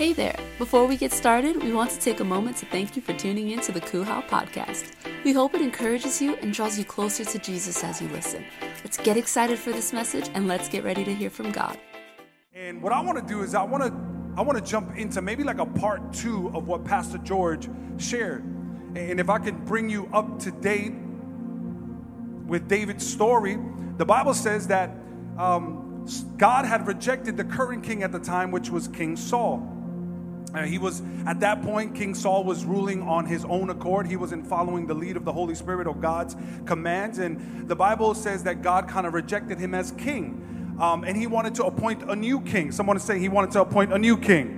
Hey there! Before we get started, we want to take a moment to thank you for tuning in to the Kuhau podcast. We hope it encourages you and draws you closer to Jesus as you listen. Let's get excited for this message and let's get ready to hear from God. And what I want to do is I want to I want to jump into maybe like a part 2 of what Pastor George shared. And if I can bring you up to date with David's story, the Bible says that um, God had rejected the current king at the time, which was King Saul. Uh, he was, at that point, King Saul was ruling on his own accord. He wasn't following the lead of the Holy Spirit or God's commands. And the Bible says that God kind of rejected him as king. Um, and he wanted to appoint a new king. Someone is saying he wanted to appoint a new king.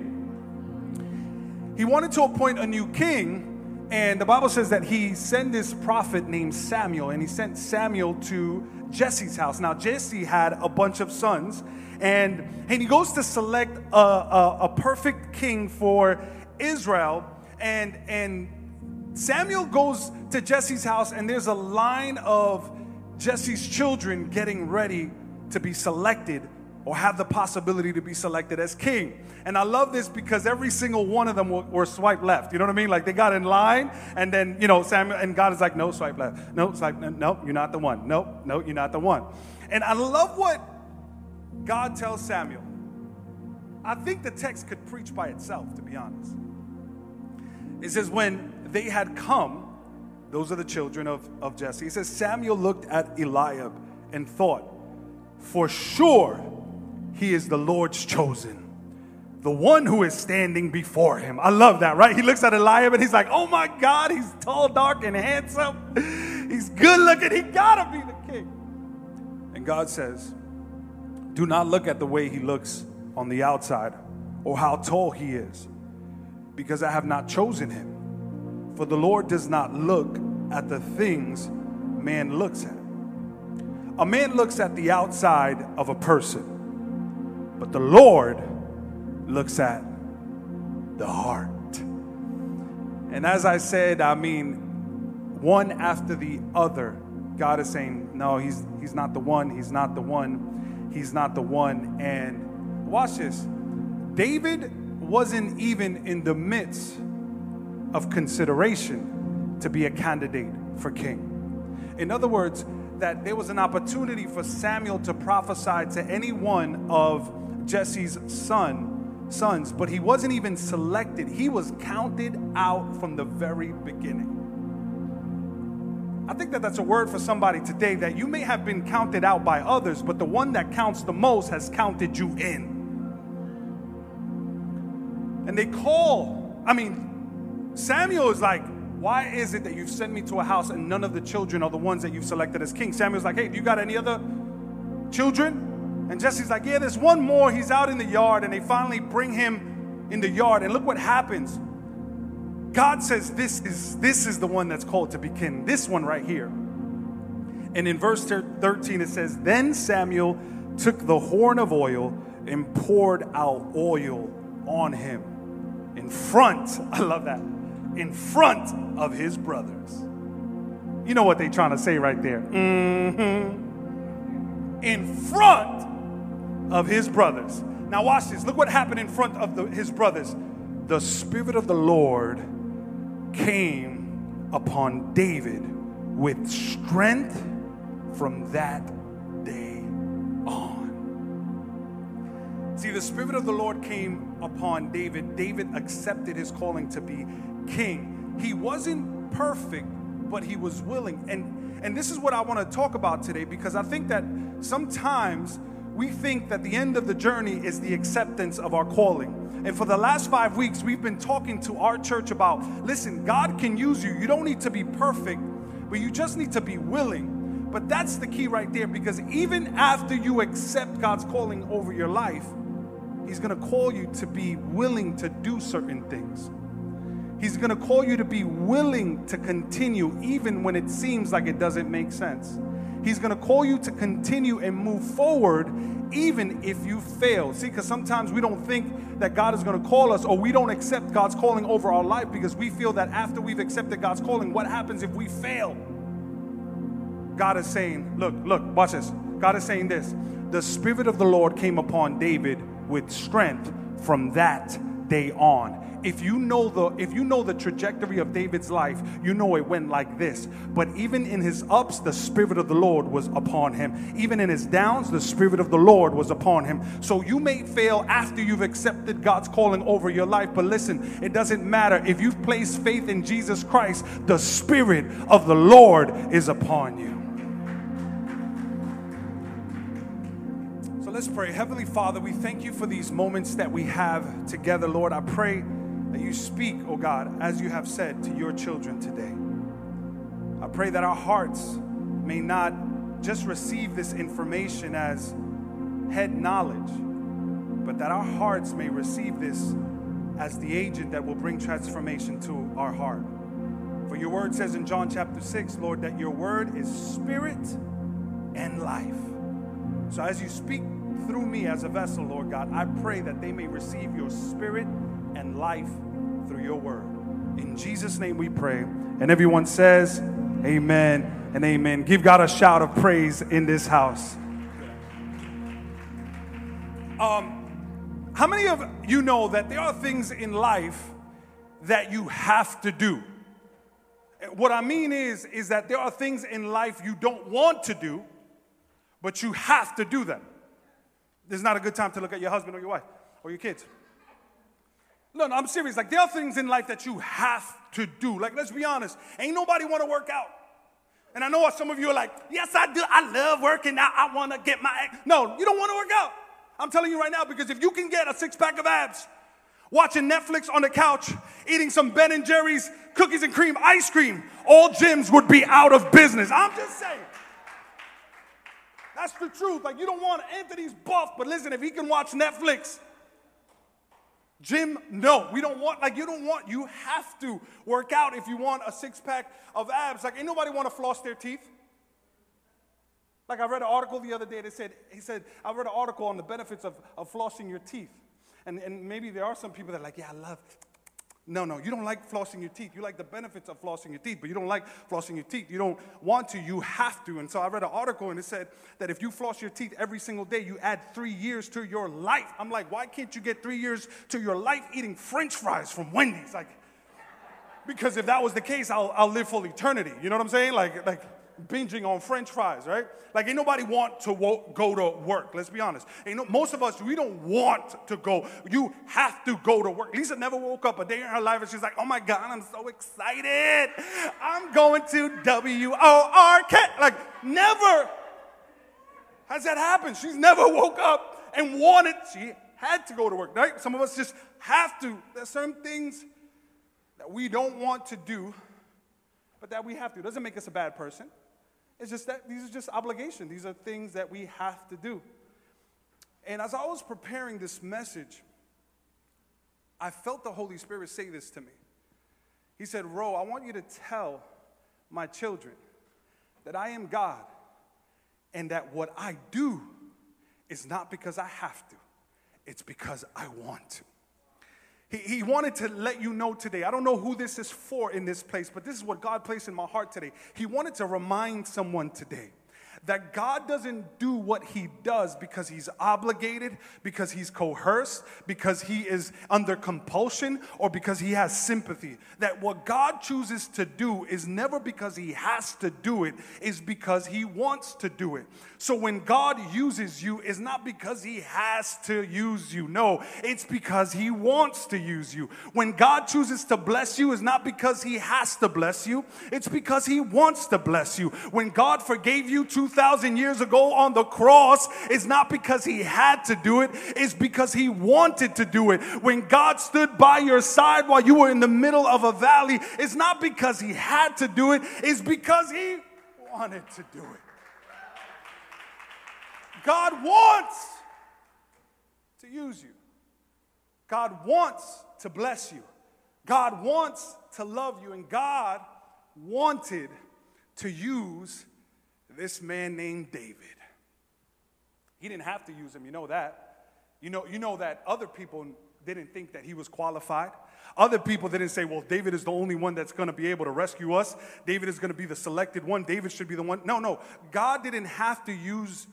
He wanted to appoint a new king. And the Bible says that he sent this prophet named Samuel. And he sent Samuel to Jesse's house. Now, Jesse had a bunch of sons. And, and he goes to select a, a, a perfect king for Israel. And, and Samuel goes to Jesse's house, and there's a line of Jesse's children getting ready to be selected or have the possibility to be selected as king. And I love this because every single one of them were, were swiped left. You know what I mean? Like they got in line, and then, you know, Samuel, and God is like, no, swipe left. No, swipe, no, you're not the one. No, no, you're not the one. And I love what God tells Samuel. I think the text could preach by itself, to be honest. It says, when they had come, those are the children of, of Jesse. He says, Samuel looked at Eliab and thought, For sure he is the Lord's chosen, the one who is standing before him. I love that, right? He looks at Eliab and he's like, Oh my God, he's tall, dark, and handsome. He's good looking. He gotta be the king. And God says, do not look at the way he looks on the outside or how tall he is, because I have not chosen him. For the Lord does not look at the things man looks at. A man looks at the outside of a person, but the Lord looks at the heart. And as I said, I mean, one after the other, God is saying, No, he's, he's not the one, he's not the one he's not the one. And watch this David wasn't even in the midst of consideration to be a candidate for king. In other words, that there was an opportunity for Samuel to prophesy to any one of Jesse's son, sons, but he wasn't even selected. He was counted out from the very beginning. I think that that's a word for somebody today that you may have been counted out by others, but the one that counts the most has counted you in. And they call, I mean, Samuel is like, why is it that you've sent me to a house and none of the children are the ones that you've selected as king? Samuel's like, hey, do you got any other children? And Jesse's like, yeah, there's one more. He's out in the yard. And they finally bring him in the yard. And look what happens. God says this is this is the one that's called to be king. This one right here. And in verse 13 it says, "Then Samuel took the horn of oil and poured out oil on him in front. I love that. In front of his brothers. You know what they're trying to say right there. Mm-hmm. In front of his brothers. Now watch this. Look what happened in front of the, his brothers. The spirit of the Lord came upon David with strength from that day on. See, the Spirit of the Lord came upon David. David accepted his calling to be king. He wasn't perfect, but he was willing. And, and this is what I want to talk about today because I think that sometimes we think that the end of the journey is the acceptance of our calling. And for the last five weeks, we've been talking to our church about listen, God can use you. You don't need to be perfect, but you just need to be willing. But that's the key right there because even after you accept God's calling over your life, He's gonna call you to be willing to do certain things. He's gonna call you to be willing to continue even when it seems like it doesn't make sense. He's going to call you to continue and move forward even if you fail. See, because sometimes we don't think that God is going to call us or we don't accept God's calling over our life because we feel that after we've accepted God's calling, what happens if we fail? God is saying, look, look, watch this. God is saying this. The Spirit of the Lord came upon David with strength from that day on. If you know the if you know the trajectory of David's life, you know it went like this. But even in his ups, the spirit of the Lord was upon him. Even in his downs, the spirit of the Lord was upon him. So you may fail after you've accepted God's calling over your life, but listen, it doesn't matter if you've placed faith in Jesus Christ, the spirit of the Lord is upon you. So let's pray. Heavenly Father, we thank you for these moments that we have together, Lord. I pray that you speak, oh God, as you have said to your children today. I pray that our hearts may not just receive this information as head knowledge, but that our hearts may receive this as the agent that will bring transformation to our heart. For your word says in John chapter 6, Lord, that your word is spirit and life. So as you speak through me as a vessel, Lord God, I pray that they may receive your spirit and life through your word. In Jesus' name we pray. And everyone says, Amen and amen. Give God a shout of praise in this house. Um, how many of you know that there are things in life that you have to do? What I mean is, is that there are things in life you don't want to do, but you have to do them. This is not a good time to look at your husband or your wife or your kids. No, no, I'm serious. Like, there are things in life that you have to do. Like, let's be honest. Ain't nobody want to work out. And I know some of you are like, yes, I do. I love working out. I want to get my. No, you don't want to work out. I'm telling you right now because if you can get a six pack of abs, watching Netflix on the couch, eating some Ben and Jerry's cookies and cream ice cream, all gyms would be out of business. I'm just saying. That's the truth. Like, you don't want Anthony's buff, but listen, if he can watch Netflix, Jim, no, we don't want, like, you don't want, you have to work out if you want a six pack of abs. Like, ain't nobody want to floss their teeth. Like, I read an article the other day that said, he said, I read an article on the benefits of, of flossing your teeth. And, and maybe there are some people that are like, yeah, I love no, no, you don't like flossing your teeth. You like the benefits of flossing your teeth, but you don't like flossing your teeth. You don't want to, you have to. And so I read an article and it said that if you floss your teeth every single day, you add three years to your life. I'm like, why can't you get three years to your life eating french fries from Wendy's? Like, because if that was the case, I'll, I'll live for eternity. You know what I'm saying? Like, like, binging on french fries, right? Like, ain't nobody want to wo- go to work, let's be honest. Ain't no, most of us, we don't want to go. You have to go to work. Lisa never woke up a day in her life and she's like, oh my God, I'm so excited. I'm going to W O R K. Like, never has that happened. She's never woke up and wanted, she had to go to work, right? Some of us just have to. There's certain things that we don't want to do, but that we have to. It doesn't make us a bad person. It's just that these are just obligations. These are things that we have to do. And as I was preparing this message, I felt the Holy Spirit say this to me. He said, Ro, I want you to tell my children that I am God and that what I do is not because I have to, it's because I want to. He, he wanted to let you know today. I don't know who this is for in this place, but this is what God placed in my heart today. He wanted to remind someone today that God doesn't do what he does because he's obligated, because he's coerced, because he is under compulsion, or because he has sympathy. That what God chooses to do is never because he has to do it, is because he wants to do it. So when God uses you, it's not because he has to use you. No, it's because he wants to use you. When God chooses to bless you, it's not because he has to bless you, it's because he wants to bless you. When God forgave you 2,000 years ago on the cross, it's not because he had to do it, it's because he wanted to do it. When God stood by your side while you were in the middle of a valley, it's not because he had to do it, it's because he wanted to do it. God wants to use you. God wants to bless you. God wants to love you. And God wanted to use this man named David. He didn't have to use him, you know that. You know, you know that other people didn't think that he was qualified. Other people didn't say, well, David is the only one that's going to be able to rescue us. David is going to be the selected one. David should be the one. No, no. God didn't have to use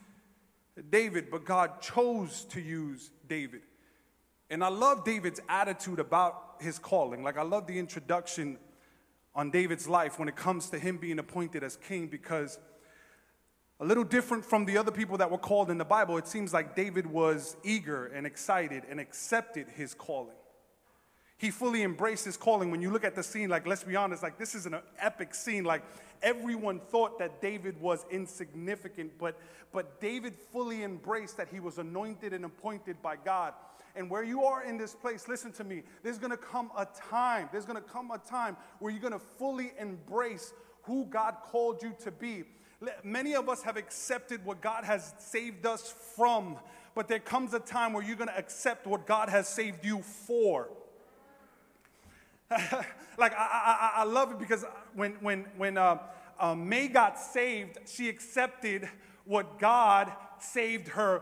David, but God chose to use David. And I love David's attitude about his calling. Like, I love the introduction on David's life when it comes to him being appointed as king because a little different from the other people that were called in the Bible, it seems like David was eager and excited and accepted his calling. He fully embraced his calling. When you look at the scene, like, let's be honest, like, this is an epic scene. Like, everyone thought that David was insignificant, but, but David fully embraced that he was anointed and appointed by God. And where you are in this place, listen to me, there's gonna come a time, there's gonna come a time where you're gonna fully embrace who God called you to be. Many of us have accepted what God has saved us from, but there comes a time where you're gonna accept what God has saved you for. like I, I, I, love it because when when when uh, uh, May got saved, she accepted what God saved her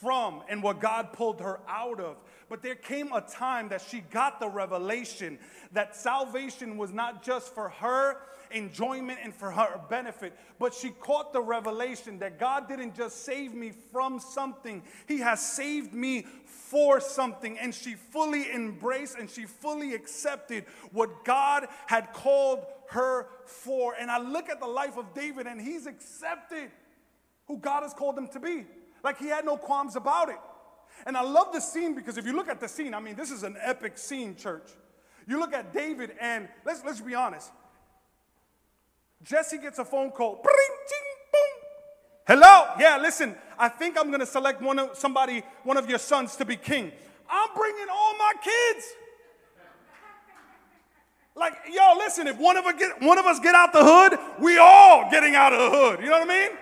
from and what God pulled her out of. But there came a time that she got the revelation that salvation was not just for her enjoyment and for her benefit, but she caught the revelation that God didn't just save me from something, He has saved me for something. And she fully embraced and she fully accepted what God had called her for. And I look at the life of David and he's accepted who God has called him to be. Like he had no qualms about it. And I love the scene because if you look at the scene, I mean, this is an epic scene, church. You look at David, and let's, let's be honest. Jesse gets a phone call. Hello? Yeah, listen, I think I'm gonna select one of somebody, one of your sons to be king. I'm bringing all my kids. Like, yo, listen, if one of, get, one of us get out the hood, we all getting out of the hood. You know what I mean?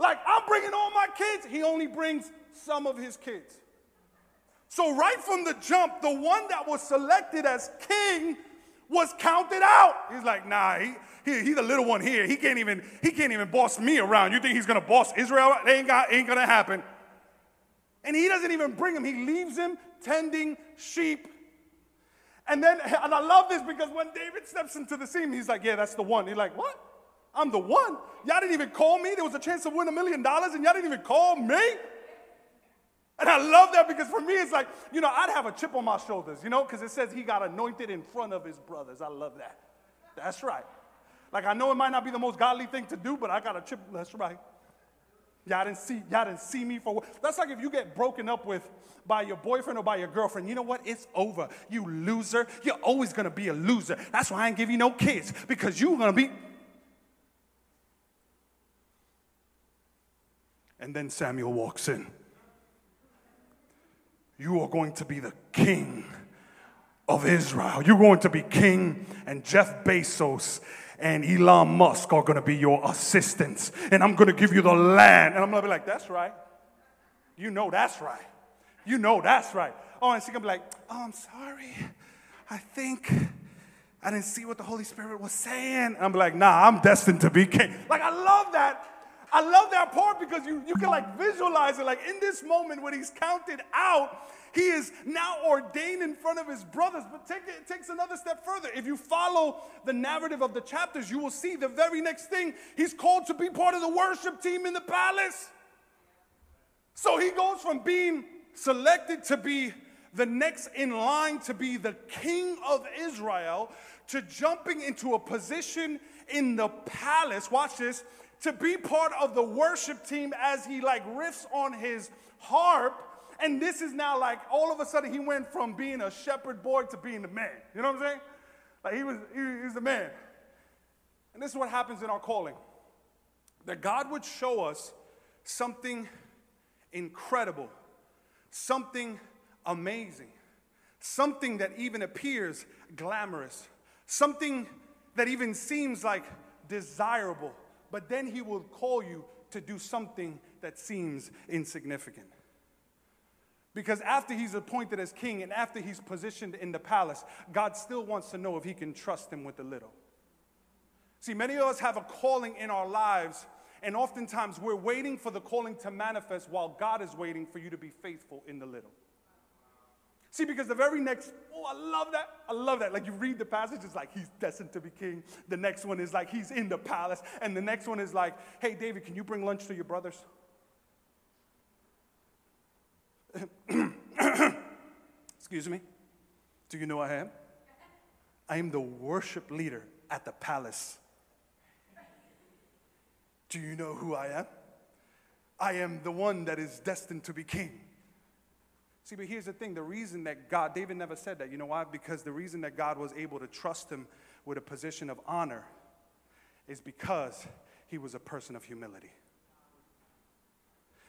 Like, I'm bringing all my kids. He only brings some of his kids. So, right from the jump, the one that was selected as king was counted out. He's like, nah, he, he, he's the little one here. He can't even, he can't even boss me around. You think he's gonna boss Israel? It ain't, got, ain't gonna happen. And he doesn't even bring him. He leaves him tending sheep. And then, and I love this because when David steps into the scene, he's like, yeah, that's the one. He's like, what? I'm the one. Y'all didn't even call me. There was a chance to win a million dollars and y'all didn't even call me. And I love that because for me, it's like, you know, I'd have a chip on my shoulders, you know, because it says he got anointed in front of his brothers. I love that. That's right. Like, I know it might not be the most godly thing to do, but I got a chip. That's right. Y'all didn't see, y'all didn't see me for that's like if you get broken up with by your boyfriend or by your girlfriend. You know what? It's over. You loser. You're always gonna be a loser. That's why I ain't give you no kids, because you're gonna be. And then Samuel walks in. You are going to be the king of Israel. You're going to be king, and Jeff Bezos and Elon Musk are going to be your assistants. And I'm going to give you the land. And I'm going to be like, that's right. You know that's right. You know that's right. Oh, and she's going to be like, oh, I'm sorry. I think I didn't see what the Holy Spirit was saying. And I'm like, nah, I'm destined to be king. Like, I love that. I love that part because you, you can like visualize it. Like in this moment when he's counted out, he is now ordained in front of his brothers. But take it, it takes another step further. If you follow the narrative of the chapters, you will see the very next thing he's called to be part of the worship team in the palace. So he goes from being selected to be the next in line to be the king of Israel to jumping into a position in the palace. Watch this to be part of the worship team as he like riffs on his harp and this is now like all of a sudden he went from being a shepherd boy to being the man. You know what I'm saying? Like he was, he, he's the man. And this is what happens in our calling that God would show us something incredible, something amazing, something that even appears glamorous, something that even seems like desirable, but then He will call you to do something that seems insignificant. Because after he's appointed as king and after he's positioned in the palace, God still wants to know if he can trust him with the little. See, many of us have a calling in our lives, and oftentimes we're waiting for the calling to manifest while God is waiting for you to be faithful in the little. See, because the very next, oh, I love that. I love that. Like you read the passage, it's like he's destined to be king. The next one is like he's in the palace. And the next one is like, hey, David, can you bring lunch to your brothers? Excuse me? Do you know who I am? I am the worship leader at the palace. Do you know who I am? I am the one that is destined to be king. See, but here's the thing the reason that God, David never said that, you know why? Because the reason that God was able to trust him with a position of honor is because he was a person of humility.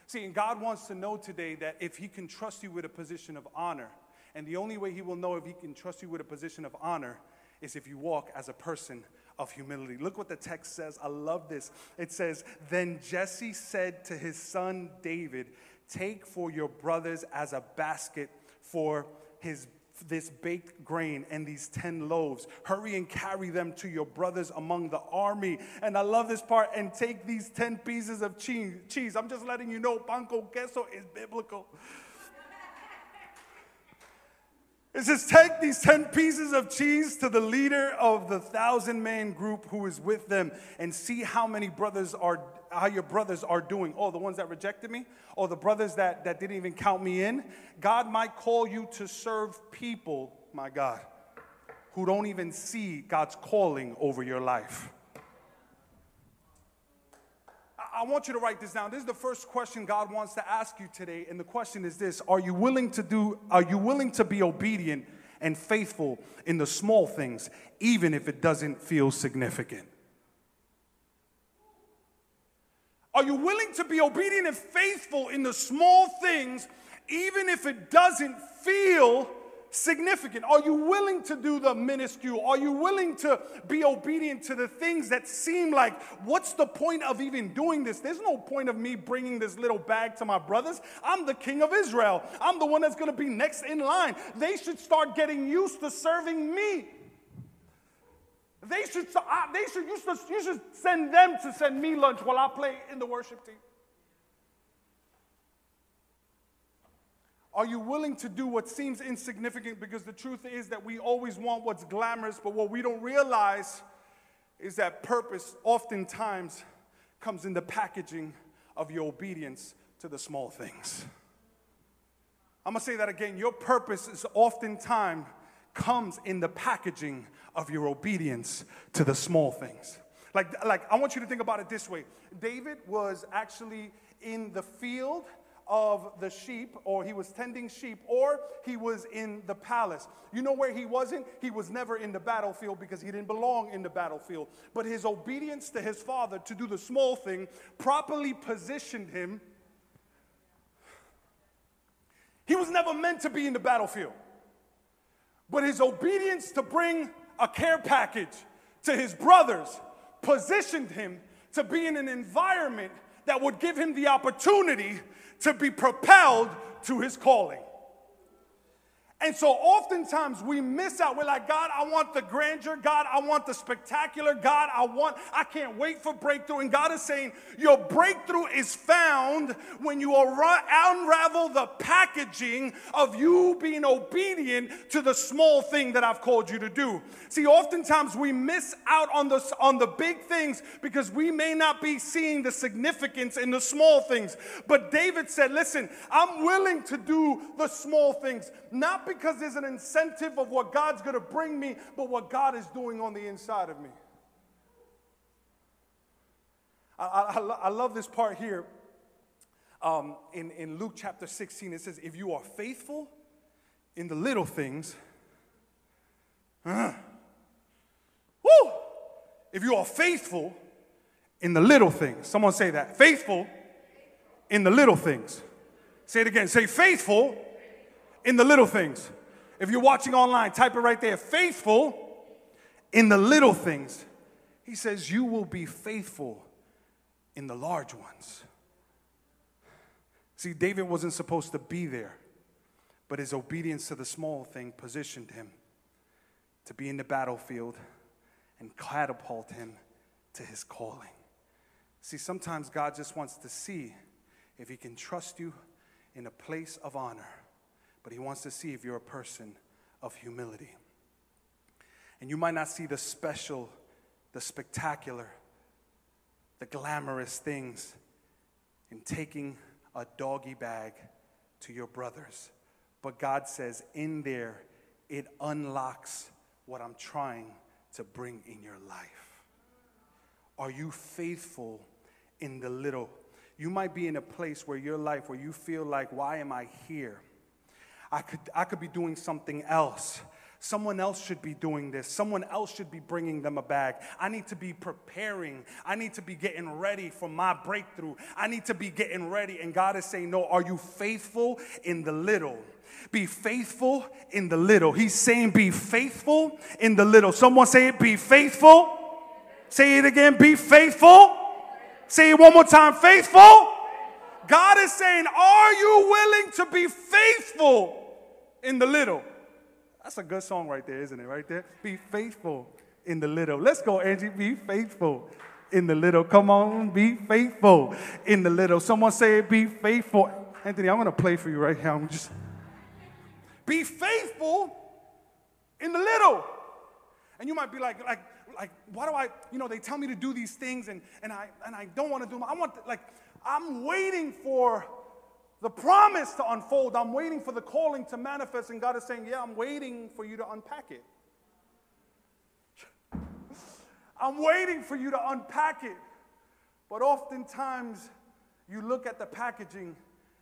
See, and God wants to know today that if he can trust you with a position of honor, and the only way he will know if he can trust you with a position of honor is if you walk as a person of humility. Look what the text says. I love this. It says, Then Jesse said to his son David, Take for your brothers as a basket for his this baked grain and these 10 loaves. Hurry and carry them to your brothers among the army. And I love this part. And take these 10 pieces of cheese. I'm just letting you know, pan con queso is biblical. It says, Take these 10 pieces of cheese to the leader of the thousand man group who is with them and see how many brothers are, how your brothers are doing. Oh, the ones that rejected me? Or the brothers that, that didn't even count me in? God might call you to serve people, my God, who don't even see God's calling over your life. I want you to write this down. This is the first question God wants to ask you today. And the question is this Are you willing to do, are you willing to be obedient and faithful in the small things, even if it doesn't feel significant? Are you willing to be obedient and faithful in the small things, even if it doesn't feel significant? Are you willing to do the minuscule? Are you willing to be obedient to the things that seem like, what's the point of even doing this? There's no point of me bringing this little bag to my brothers. I'm the king of Israel. I'm the one that's to be next in line. They should start getting used to serving me. They should, they should, you should, you should send them to send me lunch while I play in the worship team. Are you willing to do what seems insignificant? Because the truth is that we always want what's glamorous, but what we don't realize is that purpose oftentimes comes in the packaging of your obedience to the small things. I'm gonna say that again. Your purpose is oftentimes comes in the packaging of your obedience to the small things. Like, like I want you to think about it this way David was actually in the field of the sheep, or he was tending sheep, or he was in the palace. You know where he wasn't? He was never in the battlefield because he didn't belong in the battlefield. But his obedience to his father to do the small thing properly positioned him. He was never meant to be in the battlefield. But his obedience to bring a care package to his brothers positioned him to be in an environment that would give him the opportunity to be propelled to his calling. And so oftentimes we miss out. We're like, God, I want the grandeur. God, I want the spectacular. God, I want, I can't wait for breakthrough. And God is saying, Your breakthrough is found when you unravel the packaging of you being obedient to the small thing that I've called you to do. See, oftentimes we miss out on the, on the big things because we may not be seeing the significance in the small things. But David said, Listen, I'm willing to do the small things, not because there's an incentive of what God's going to bring me, but what God is doing on the inside of me. I, I, I love this part here. Um, in, in Luke chapter 16, it says, If you are faithful in the little things, uh, woo, if you are faithful in the little things, someone say that. Faithful in the little things. Say it again. Say faithful in the little things. If you're watching online, type it right there. Faithful in the little things. He says, You will be faithful in the large ones. See, David wasn't supposed to be there, but his obedience to the small thing positioned him to be in the battlefield and catapult him to his calling. See, sometimes God just wants to see if he can trust you in a place of honor but He wants to see if you're a person of humility. And you might not see the special, the spectacular, the glamorous things in taking a doggy bag to your brothers, But God says, in there, it unlocks what I'm trying to bring in your life. Are you faithful in the little? You might be in a place where your life where you feel like, why am I here? I could, I could be doing something else. Someone else should be doing this. Someone else should be bringing them a bag. I need to be preparing. I need to be getting ready for my breakthrough. I need to be getting ready. And God is saying, No, are you faithful in the little? Be faithful in the little. He's saying, Be faithful in the little. Someone say it, Be faithful. Say it again, Be faithful. Say it one more time, faithful. God is saying, Are you willing to be faithful in the little? That's a good song right there, isn't it? Right there. Be faithful in the little. Let's go, Angie. Be faithful in the little. Come on, be faithful in the little. Someone say, Be faithful. Anthony, I'm going to play for you right now. I'm just. Be faithful in the little. And you might be like, like, like, why do I, you know, they tell me to do these things and, and I and I don't want to do them. I want like, I'm waiting for the promise to unfold. I'm waiting for the calling to manifest, and God is saying, Yeah, I'm waiting for you to unpack it. I'm waiting for you to unpack it. But oftentimes, you look at the packaging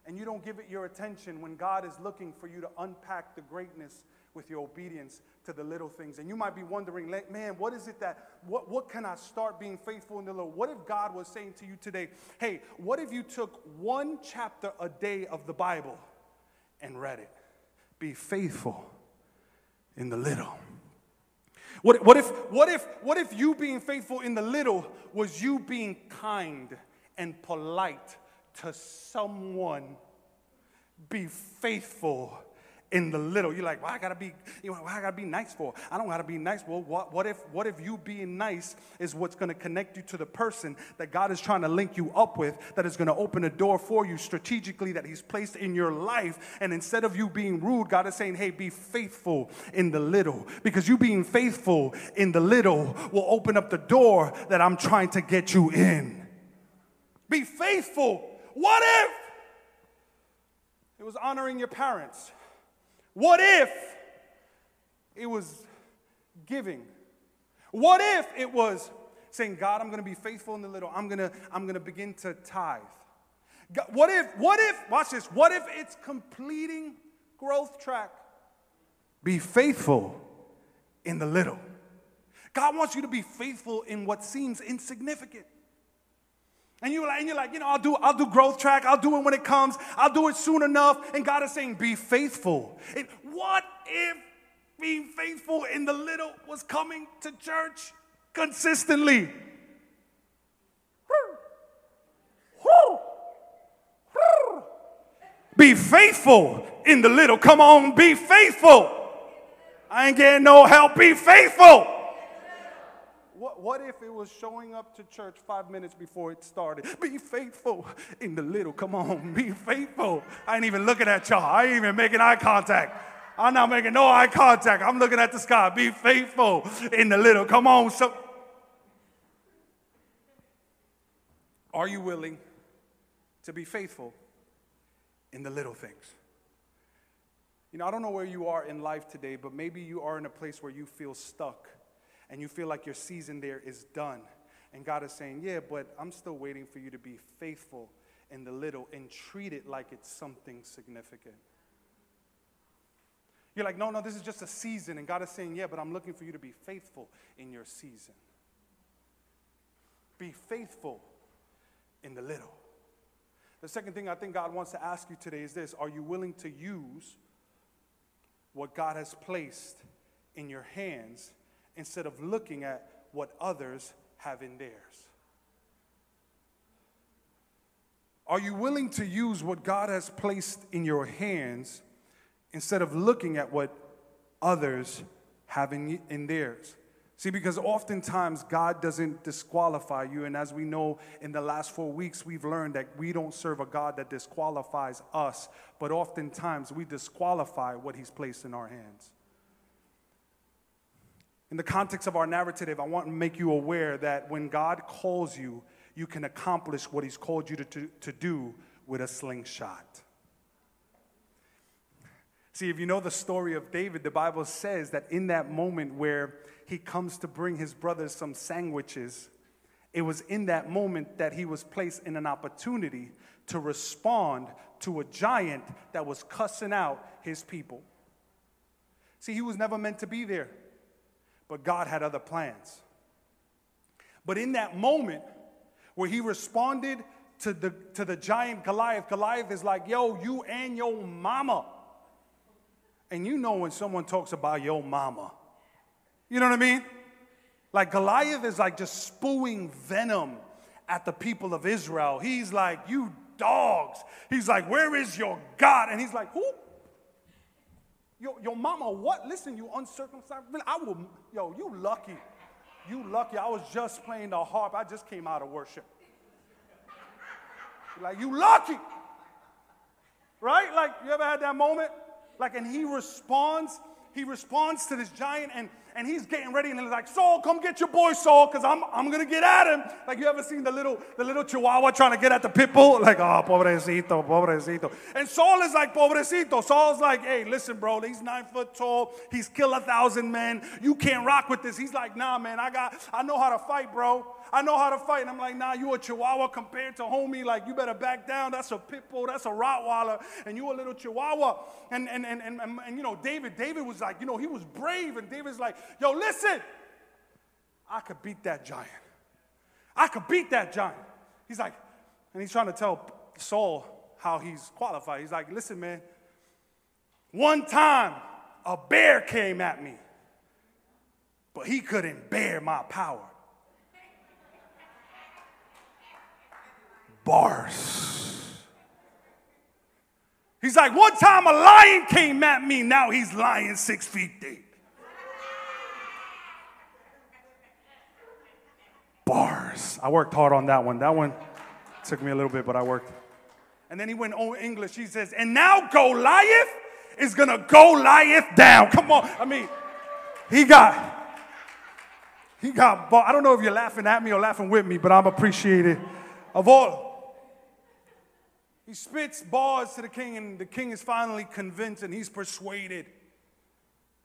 and you don't give it your attention when God is looking for you to unpack the greatness with your obedience to the little things. And you might be wondering, man, what is it that, what, what can I start being faithful in the little? What if God was saying to you today, hey, what if you took one chapter a day of the Bible and read it? Be faithful in the little. What, what, if, what, if, what if you being faithful in the little was you being kind and polite to someone? Be faithful in the little. You're like, well, I gotta be, you know, well, I gotta be nice for. I don't gotta be nice. Well, what, what if what if you being nice is what's gonna connect you to the person that God is trying to link you up with, that is gonna open a door for you strategically that He's placed in your life. And instead of you being rude, God is saying, hey, be faithful in the little. Because you being faithful in the little will open up the door that I'm trying to get you in. Be faithful. What if it was honoring your parents? What if it was giving? What if it was saying, God, I'm going to be faithful in the little. I'm going to, I'm going to begin to tithe. God, what if, what if, watch this, what if it's completing growth track? Be faithful in the little. God wants you to be faithful in what seems insignificant. And you're like, and you're like, you know, I'll do, I'll do growth track. I'll do it when it comes. I'll do it soon enough. And God is saying, be faithful. And what if being faithful in the little was coming to church consistently? Be faithful in the little. Come on, be faithful. I ain't getting no help. Be faithful. What, if it was showing up to church five minutes before it started? Be faithful in the little. Come on, be faithful. I ain't even looking at y'all. I ain't even making eye contact. I'm not making no eye contact. I'm looking at the sky. Be faithful in the little. Come on. So, are you willing to be faithful in the little things? You know, I don't know where you are in life today, but maybe you are in a place where you feel stuck and you feel like your season there is done. And God is saying, Yeah, but I'm still waiting for you to be faithful in the little and treat it like it's something significant. You're like, No, no, this is just a season. And God is saying, Yeah, but I'm looking for you to be faithful in your season. Be faithful in the little. The second thing I think God wants to ask you today is this Are you willing to use what God has placed in your hands instead of looking at what others have in theirs? Are you willing to use what God has placed in your hands instead of looking at what others have in, in theirs? See, because oftentimes God doesn't disqualify you. And as we know in the last four weeks, we've learned that we don't serve a God that disqualifies us, but oftentimes we disqualify what He's placed in our hands. In the context of our narrative, I want to make you aware that when God calls you, you can accomplish what He's called you to, to, to do with a slingshot. See, if you know the story of David, the Bible says that in that moment where he comes to bring his brothers some sandwiches, it was in that moment that he was placed in an opportunity to respond to a giant that was cussing out his people. See, he was never meant to be there, but God had other plans. But in that moment where he responded to the, to the giant Goliath, Goliath is like, yo, you and your mama. And you know when someone talks about your mama, you know what I mean? Like Goliath is like just spewing venom at the people of Israel. He's like, you dogs. He's like, where is your God? And he's like, who? Your, your mama, what? Listen, you uncircumcised. I will, yo, you lucky. You lucky. I was just playing the harp. I just came out of worship. Like, you lucky. Right? Like, you ever had that moment? Like, and he responds, he responds to this giant, and and he's getting ready, and he's like, Saul, come get your boy Saul, because I'm, I'm gonna get at him. Like you ever seen the little the little chihuahua trying to get at the pit bull? Like, oh, pobrecito, pobrecito. And Saul is like, pobrecito. Saul's like, hey, listen, bro, he's nine foot tall, he's killed a thousand men. You can't rock with this. He's like, nah, man, I got I know how to fight, bro. I know how to fight. And I'm like, nah, you a chihuahua compared to homie. Like, you better back down. That's a pit bull. That's a Rottweiler. And you a little chihuahua. And, and, and, and, and, and, you know, David, David was like, you know, he was brave. And David's like, yo, listen, I could beat that giant. I could beat that giant. He's like, and he's trying to tell Saul how he's qualified. He's like, listen, man, one time a bear came at me, but he couldn't bear my power. bars. He's like, one time a lion came at me, now he's lying six feet deep. Bars. I worked hard on that one. That one took me a little bit, but I worked. And then he went on English. He says, and now Goliath is gonna Goliath down. Come on. I mean, he got, he got, I don't know if you're laughing at me or laughing with me, but I'm appreciated of all he spits bars to the king, and the king is finally convinced and he's persuaded.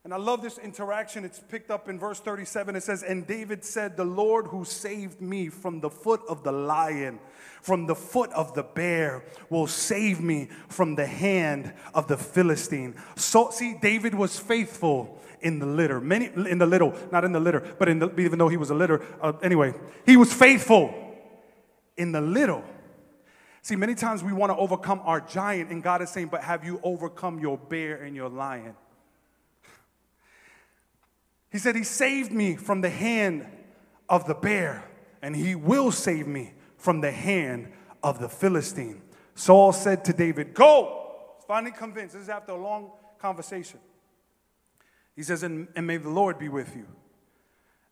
And I love this interaction. It's picked up in verse 37. It says, And David said, The Lord who saved me from the foot of the lion, from the foot of the bear, will save me from the hand of the Philistine. So, see, David was faithful in the litter. Many in the little, not in the litter, but in the, even though he was a litter, uh, anyway, he was faithful in the little. See, many times we want to overcome our giant, and God is saying, But have you overcome your bear and your lion? He said, He saved me from the hand of the bear, and He will save me from the hand of the Philistine. Saul said to David, Go! Finally convinced. This is after a long conversation. He says, and, and may the Lord be with you.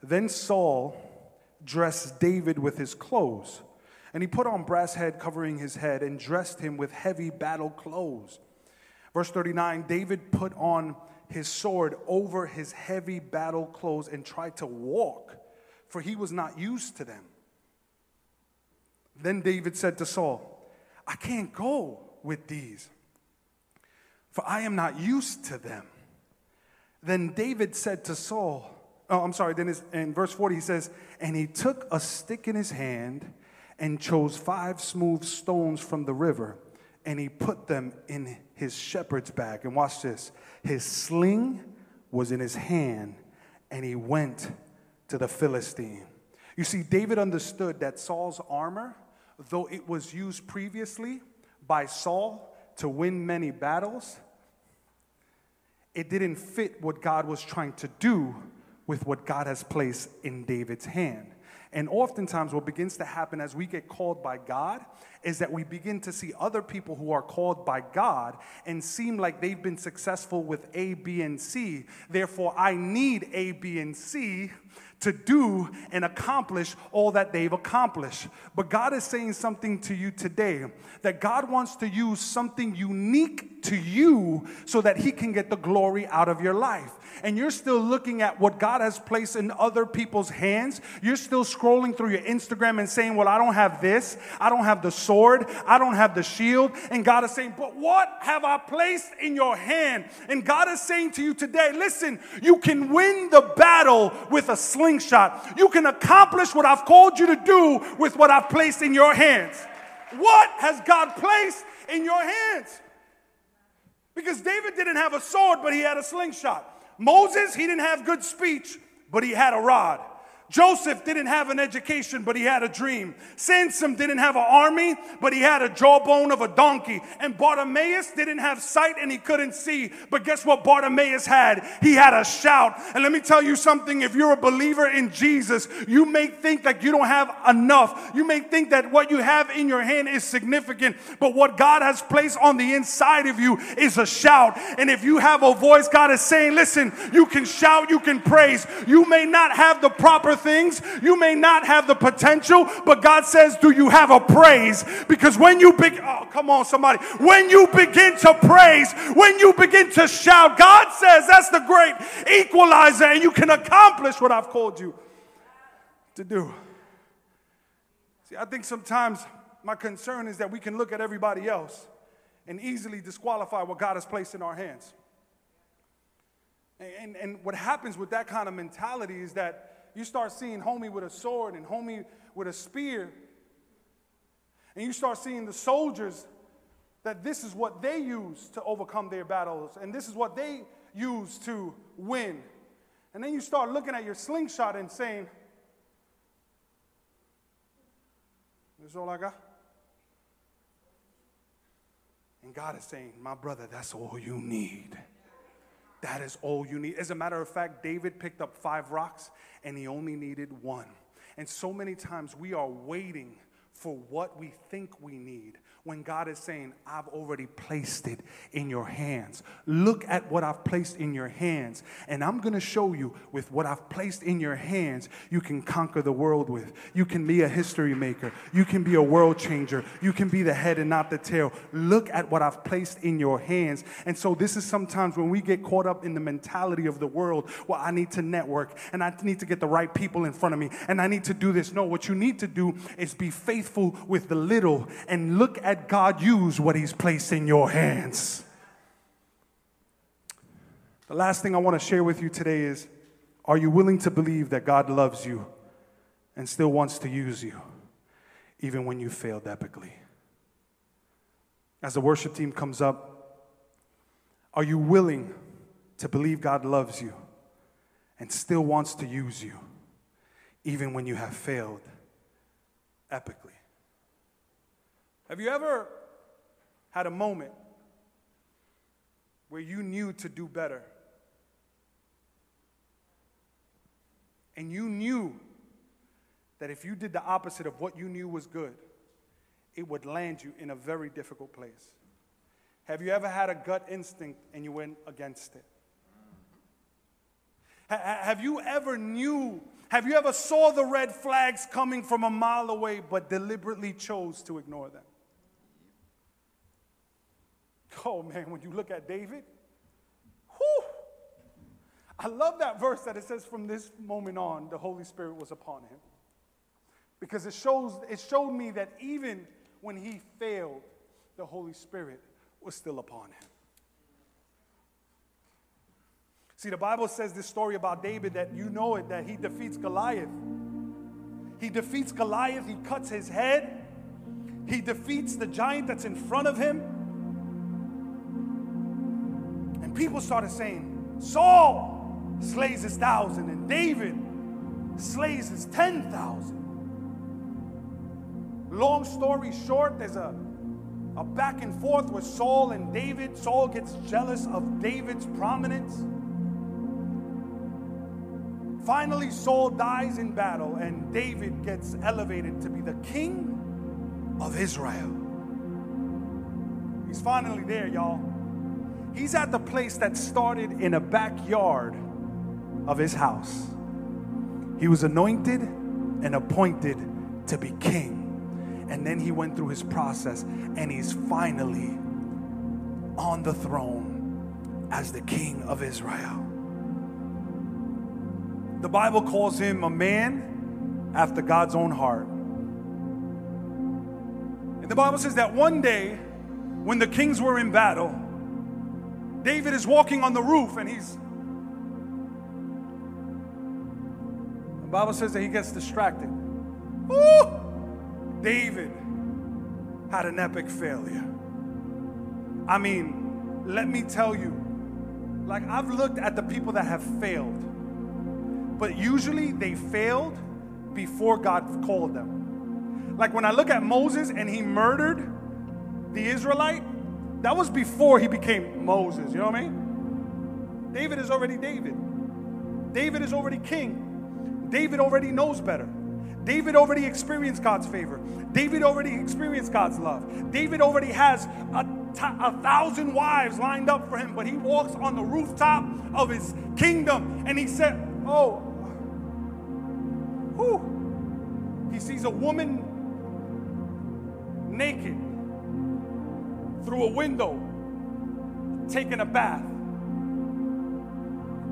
Then Saul dressed David with his clothes and he put on brass head covering his head and dressed him with heavy battle clothes. Verse 39 David put on his sword over his heavy battle clothes and tried to walk, for he was not used to them. Then David said to Saul, I can't go with these, for I am not used to them. Then David said to Saul, Oh, I'm sorry. Then in verse 40, he says, And he took a stick in his hand and chose five smooth stones from the river, and he put them in his shepherd's bag. And watch this his sling was in his hand, and he went to the Philistine. You see, David understood that Saul's armor, though it was used previously by Saul to win many battles, it didn't fit what God was trying to do with what God has placed in David's hand. And oftentimes, what begins to happen as we get called by God is that we begin to see other people who are called by God and seem like they've been successful with A, B, and C. Therefore, I need A, B, and C to do and accomplish all that they've accomplished. But God is saying something to you today that God wants to use something unique to you so that He can get the glory out of your life. And you're still looking at what God has placed in other people's hands. You're still scrolling through your Instagram and saying, Well, I don't have this. I don't have the sword. I don't have the shield. And God is saying, But what have I placed in your hand? And God is saying to you today, Listen, you can win the battle with a slingshot. You can accomplish what I've called you to do with what I've placed in your hands. What has God placed in your hands? Because David didn't have a sword, but he had a slingshot. Moses, he didn't have good speech, but he had a rod. Joseph didn't have an education, but he had a dream. Samson didn't have an army, but he had a jawbone of a donkey. And Bartimaeus didn't have sight and he couldn't see. But guess what Bartimaeus had? He had a shout. And let me tell you something if you're a believer in Jesus, you may think that you don't have enough. You may think that what you have in your hand is significant, but what God has placed on the inside of you is a shout. And if you have a voice, God is saying, listen, you can shout, you can praise. You may not have the proper things. You may not have the potential, but God says, Do you have a praise? Because when you begin, oh, come on, somebody, when you begin to praise, when you begin to shout, God says that's the great equalizer, and you can accomplish what I've called you to do. See, I think sometimes my concern is that we can look at everybody else and easily disqualify what God has placed in our hands. And, and, what happens with that kind of mentality is that you start seeing homie with a sword and homie with a spear. And you start seeing the soldiers that this is what they use to overcome their battles, and this is what they use to win. And then you start looking at your slingshot and saying, This is all I got. And God is saying, My brother, that's all you need. That is all you need. As a matter of fact, David picked up five rocks and he only needed one. And so many times we are waiting for what we think we need when God is saying, I've already placed it in your hands. Look at what I've placed in your hands. And I'm going to show you with what I've placed in your hands, you can conquer the world with. You can be a history maker. You can be a world changer. You can be the head and not the tail. Look at what I've placed in your hands. And so, this is sometimes when we get caught up in the mentality of the world, well, I need to network and I need to get the right people in front of me and I need to do this. No, what you need to do is be faithful with the little and look at let God use what He's placed in your hands. The last thing I want to share with you today is are you willing to believe that God loves you and still wants to use you, even when you failed epically? As the worship team comes up, are you willing to believe God loves you and still wants to use you, even when you have failed epically? Have you ever had a moment where you knew to do better? And you knew that if you did the opposite of what you knew was good, it would land you in a very difficult place. Have you ever had a gut instinct and you went against it? have you ever knew, have you ever saw the red flags coming from a mile away but deliberately chose to ignore them? Oh man, when you look at David, whew, I love that verse that it says, from this moment on, the Holy Spirit was upon him. Because it shows, it showed me that even when he failed, the Holy Spirit was still upon him. See, the Bible says this story about David that you know it, that he defeats Goliath. He defeats Goliath, he cuts his head, he defeats the giant that's in front of him people started saying, Saul slays his thousand and David slays his 10,000. Long story short, there's a, a back and forth with Saul and David. Saul gets jealous of David's prominence. Finally, Saul dies in battle, and David gets elevated to be the king of Israel. He's finally there, y'all. He's at the place that started in a backyard of his house. He was anointed and appointed to be king. And then he went through his process and he's finally on the throne as the king of Israel. The Bible calls him a man after God's own heart. And the Bible says that one day, when the kings were in battle, David is walking on the roof and he's. The Bible says that he gets distracted. Woo! David had an epic failure. I mean, let me tell you, like I've looked at the people that have failed but usually they failed before God called them. Like when I look at Moses and he murdered the Israelite, that was before he became Moses. You know what I mean? David is already David. David is already king. David already knows better. David already experienced God's favor. David already experienced God's love. David already has a, t- a thousand wives lined up for him, but he walks on the rooftop of his kingdom and he said, Oh, whew. He sees a woman naked through a window taking a bath.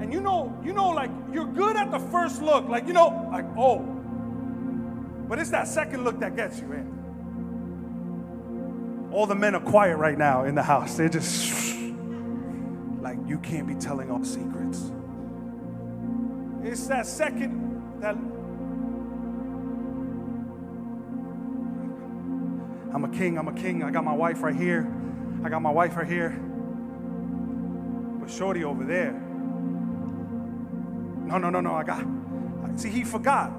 And you know, you know, like you're good at the first look, like you know, like, oh. But it's that second look that gets you in. All the men are quiet right now in the house. They're just like, you can't be telling all secrets. It's that second that I'm a king, I'm a king. I got my wife right here. I got my wife right here. But Shorty over there. No, no, no, no. I got. See, he forgot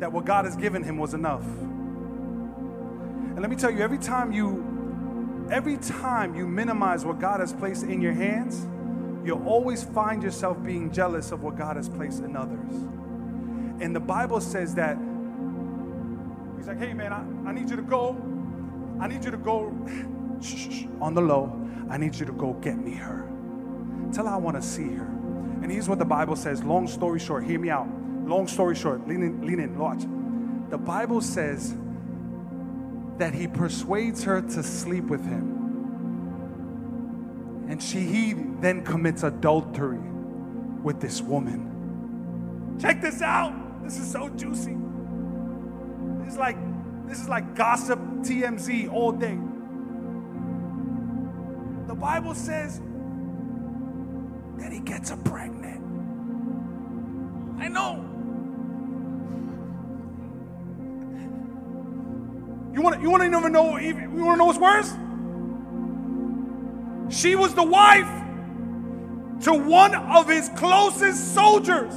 that what God has given him was enough. And let me tell you, every time you, every time you minimize what God has placed in your hands, you'll always find yourself being jealous of what God has placed in others. And the Bible says that he's like, hey man, I, I need you to go. I need you to go on the low. I need you to go get me her. Tell her I want to see her. And here's what the Bible says. Long story short, hear me out. Long story short, lean in, lean in, watch. The Bible says that he persuades her to sleep with him. And she he then commits adultery with this woman. Check this out. This is so juicy. This is like this is like gossip TMZ all day. The Bible says that he gets her pregnant. I know. You want you want to never know you want to know what's worse? She was the wife to one of his closest soldiers.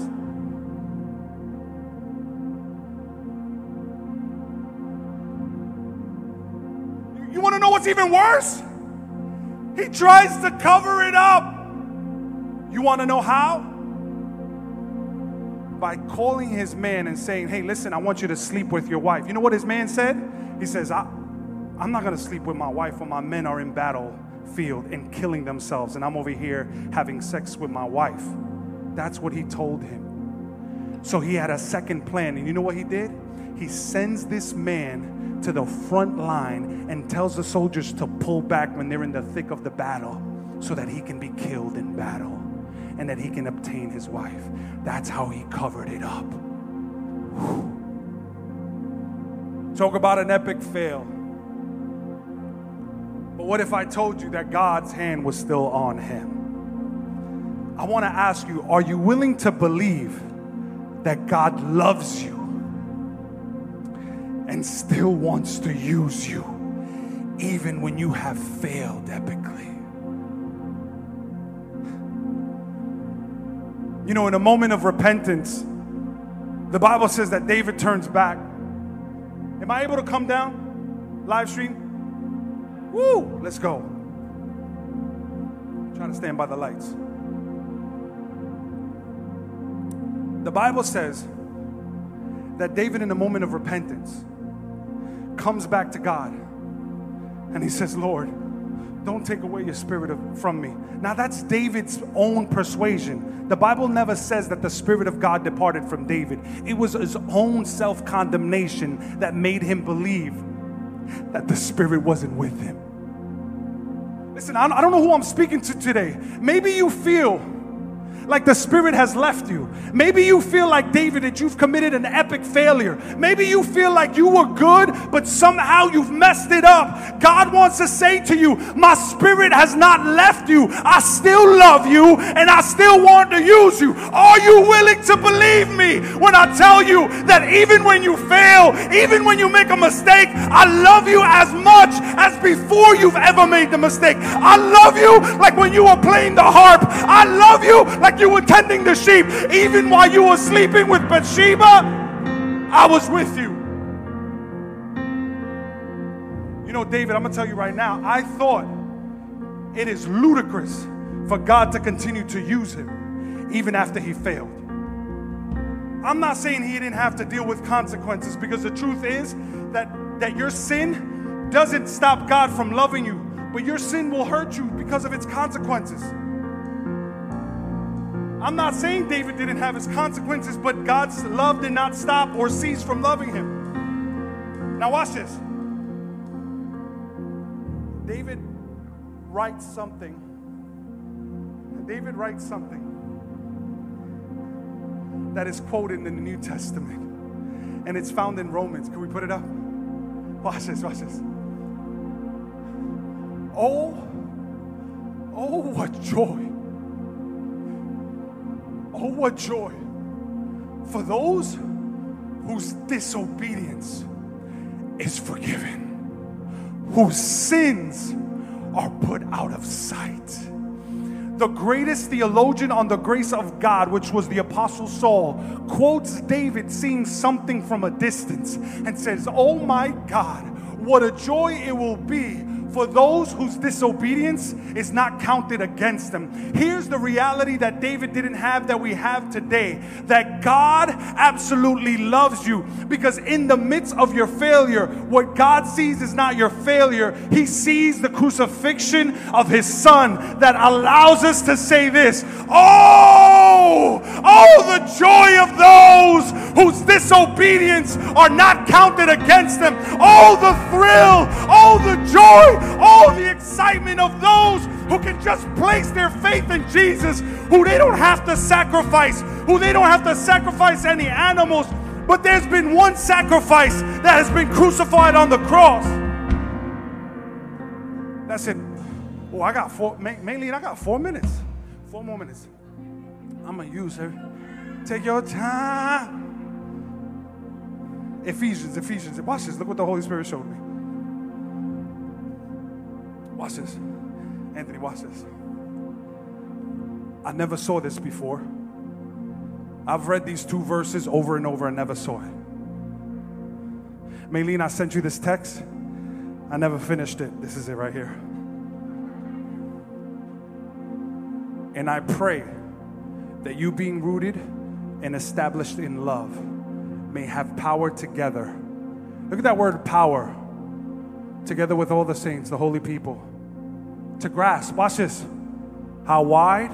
You want to know what's even worse? He tries to cover it up. You want to know how? By calling his man and saying, Hey, listen, I want you to sleep with your wife. You know what his man said? He says, I, I'm not going to sleep with my wife when my men are in battlefield and killing themselves, and I'm over here having sex with my wife. That's what he told him. So he had a second plan, and you know what he did? He sends this man to the front line and tells the soldiers to pull back when they're in the thick of the battle so that he can be killed in battle and that he can obtain his wife. That's how he covered it up. Whew. Talk about an epic fail. But what if I told you that God's hand was still on him? I want to ask you are you willing to believe that God loves you and still wants to use you even when you have failed epically? You know, in a moment of repentance, the Bible says that David turns back. Am I able to come down live stream? Woo! Let's go. Trying to stand by the lights. The Bible says that David, in a moment of repentance, comes back to God and he says, Lord, don't take away your spirit of, from me. Now, that's David's own persuasion. The Bible never says that the Spirit of God departed from David, it was his own self condemnation that made him believe that the Spirit wasn't with him. Listen, I don't know who I'm speaking to today. Maybe you feel like the Spirit has left you. Maybe you feel like David that you've committed an epic failure. Maybe you feel like you were good, but somehow you've messed it up. God wants to say to you, My Spirit has not left you. I still love you and I still want to use you. Are you willing to believe me when I tell you that even when you fail, even when you make a mistake, I love you as much as before you've ever made the mistake? I love you like when you were playing the harp. I love you like like you were tending the sheep. Even while you were sleeping with Bathsheba, I was with you. You know, David, I'm going to tell you right now, I thought it is ludicrous for God to continue to use him even after he failed. I'm not saying he didn't have to deal with consequences because the truth is that, that your sin doesn't stop God from loving you, but your sin will hurt you because of its consequences. I'm not saying David didn't have his consequences, but God's love did not stop or cease from loving him. Now, watch this. David writes something. David writes something that is quoted in the New Testament, and it's found in Romans. Can we put it up? Watch this, watch this. Oh, oh, what joy Oh, what joy for those whose disobedience is forgiven, whose sins are put out of sight. The greatest theologian on the grace of God, which was the Apostle Saul, quotes David seeing something from a distance and says, Oh my God, what a joy it will be for those whose disobedience is not counted against them. Here's the reality that David didn't have that we have today that God absolutely loves you because in the midst of your failure, what God sees is not your failure, He sees the crucifixion of His Son that allows us to say this Oh, oh, the joy of those whose disobedience are not counted against them. Oh, the thrill, oh, the joy Oh, the excitement of those who can just place their faith in Jesus, who they don't have to sacrifice, who they don't have to sacrifice any animals, but there's been one sacrifice that has been crucified on the cross. That's it. Oh, I got four, mainly I got four minutes. Four more minutes. I'm going to use her. Take your time. Ephesians, Ephesians. Watch this. Look what the Holy Spirit showed me. Watch this. Anthony, watch this. I never saw this before. I've read these two verses over and over and never saw it. Maylene, I sent you this text. I never finished it. This is it right here. And I pray that you, being rooted and established in love, may have power together. Look at that word power together with all the saints, the holy people, to grasp, watch this, how wide,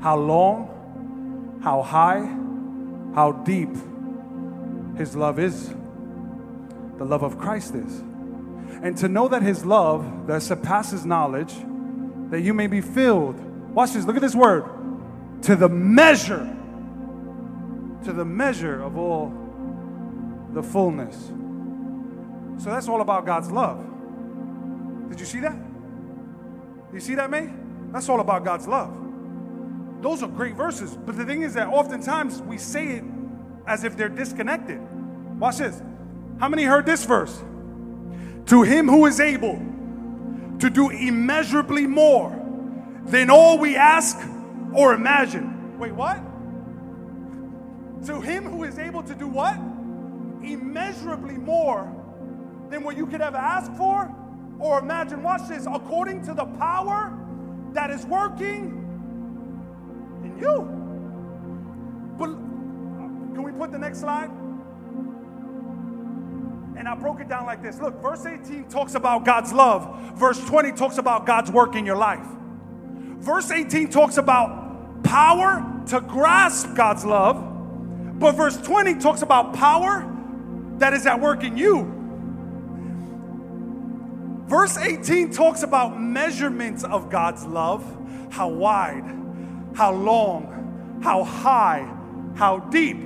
how long, how high, how deep His love is, the love of Christ is. And to know that His love that surpasses knowledge, that you may be filled. Watch this, look at this word. To the measure, to the measure of all the fullness so that's all about God's love. Did you see that? You see that, May? That's all about God's love. Those are great verses. But the thing is that oftentimes we say it as if they're disconnected. Watch this. How many heard this verse? To him who is able to do immeasurably more than all we ask or imagine. Wait, what? To him who is able to do what? Immeasurably more than what you could ever ask for or imagine. Watch this according to the power that is working in you. But can we put the next slide? And I broke it down like this. Look, verse 18 talks about God's love. Verse 20 talks about God's work in your life. Verse 18 talks about power to grasp God's love. But verse 20 talks about power that is at work in you Verse 18 talks about measurements of God's love how wide, how long, how high, how deep.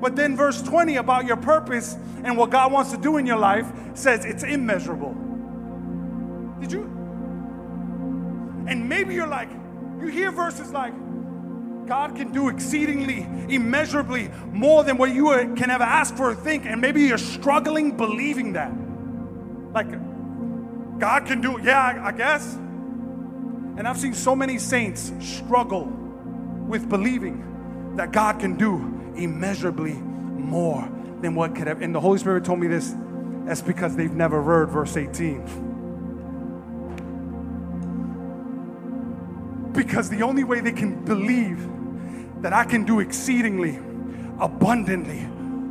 But then verse 20 about your purpose and what God wants to do in your life says it's immeasurable. Did you? And maybe you're like, you hear verses like, God can do exceedingly, immeasurably more than what you can ever ask for or think. And maybe you're struggling believing that. Like, God can do, it. yeah, I, guess. And I've seen so many saints struggle with believing that God can do immeasurably more than what could have. And the Holy Spirit told me this. That's because they've never heard verse 18. Because the only way they can believe that I can do exceedingly, abundantly,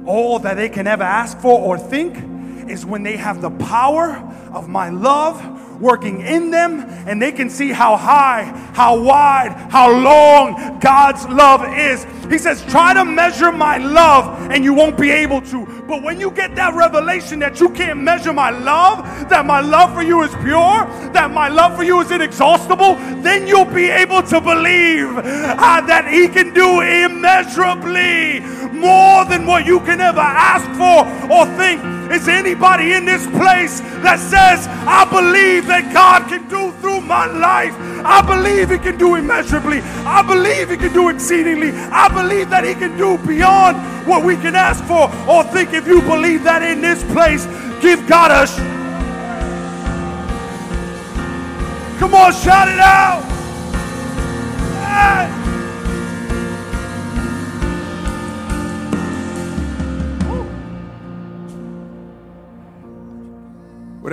all that they can ever ask for or think is when they have the power of my love working in them and they can see how high, how wide, how long God's love is. He says, Try to measure my love and you won't be able to. But when you get that revelation that you can't measure my love, that my love for you is pure, that my love for you is inexhaustible, then you'll be able to believe uh, that He can do immeasurably more than what you can ever ask for or think. Is anybody in this place that says, I believe that God can do through my life? I believe He can do immeasurably. I believe He can do exceedingly. I believe that He can do beyond what we can ask for or think. If you believe that in this place, give God a. Sh- Come on, shout it out. Yeah.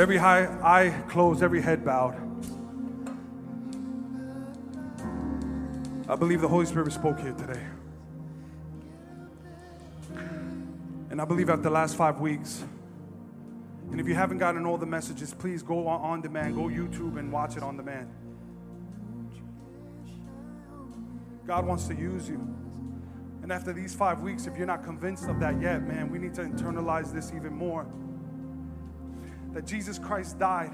With every high eye closed, every head bowed. I believe the Holy Spirit spoke here today. And I believe after the last five weeks, and if you haven't gotten all the messages, please go on, on demand, go YouTube and watch it on demand. God wants to use you. And after these five weeks, if you're not convinced of that yet, man, we need to internalize this even more that Jesus Christ died,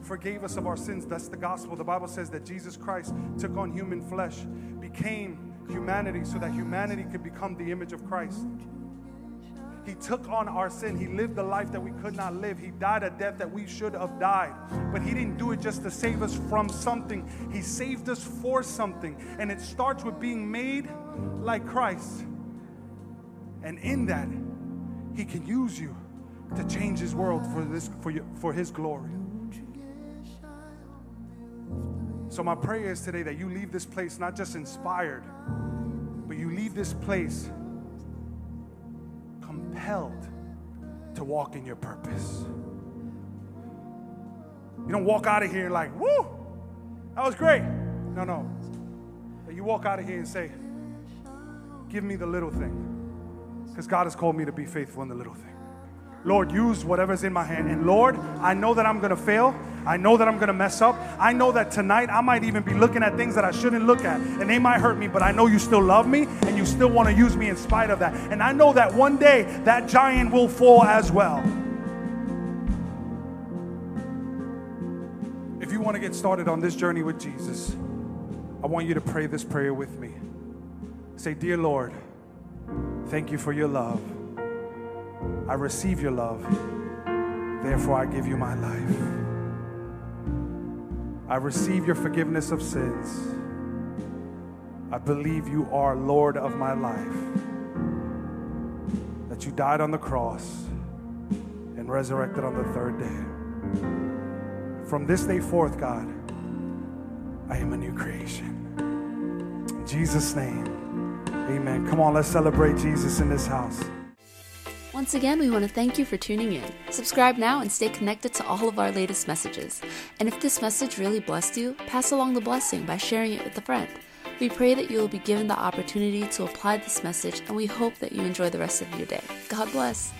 forgave us of our sins. That's the gospel. The Bible says that Jesus Christ took on human flesh, became humanity so that humanity could become the image of Christ. He took on our sin. He lived the life that we could not live. He died a death that we should have died. But He didn't do it just to save us from something, He saved us for something. And it starts with being made like Christ. And in that, He can use you to change his world for this for for his glory. So my prayer is today that you leave this place not just inspired, but you leave this place compelled to walk in your purpose. You don't walk out of here like, woo, that was great. No, no. You walk out of here and say, give me the little thing. Because God has called me to be faithful in the little thing. Lord, use whatever's in my hand. And Lord, I know that I'm going to fail. I know that I'm going to mess up. I know that tonight I might even be looking at things that I shouldn't look at. And they might hurt me, but I know you still love me and you still want to use me in spite of that. And I know that one day that giant will fall as well. If you want to get started on this journey with Jesus, I want you to pray this prayer with me. Say, Dear Lord, thank you for your love. I receive your love. Therefore, I give you my life. I receive your forgiveness of sins. I believe you are Lord of my life. That you died on the cross and resurrected on the third day. From this day forth, God, I am a new creation. In Jesus' name, amen. Come on, let's celebrate Jesus in this house. Once again, we want to thank you for tuning in. Subscribe now and stay connected to all of our latest messages. And if this message really blessed you, pass along the blessing by sharing it with a friend. We pray that you will be given the opportunity to apply this message, and we hope that you enjoy the rest of your day. God bless.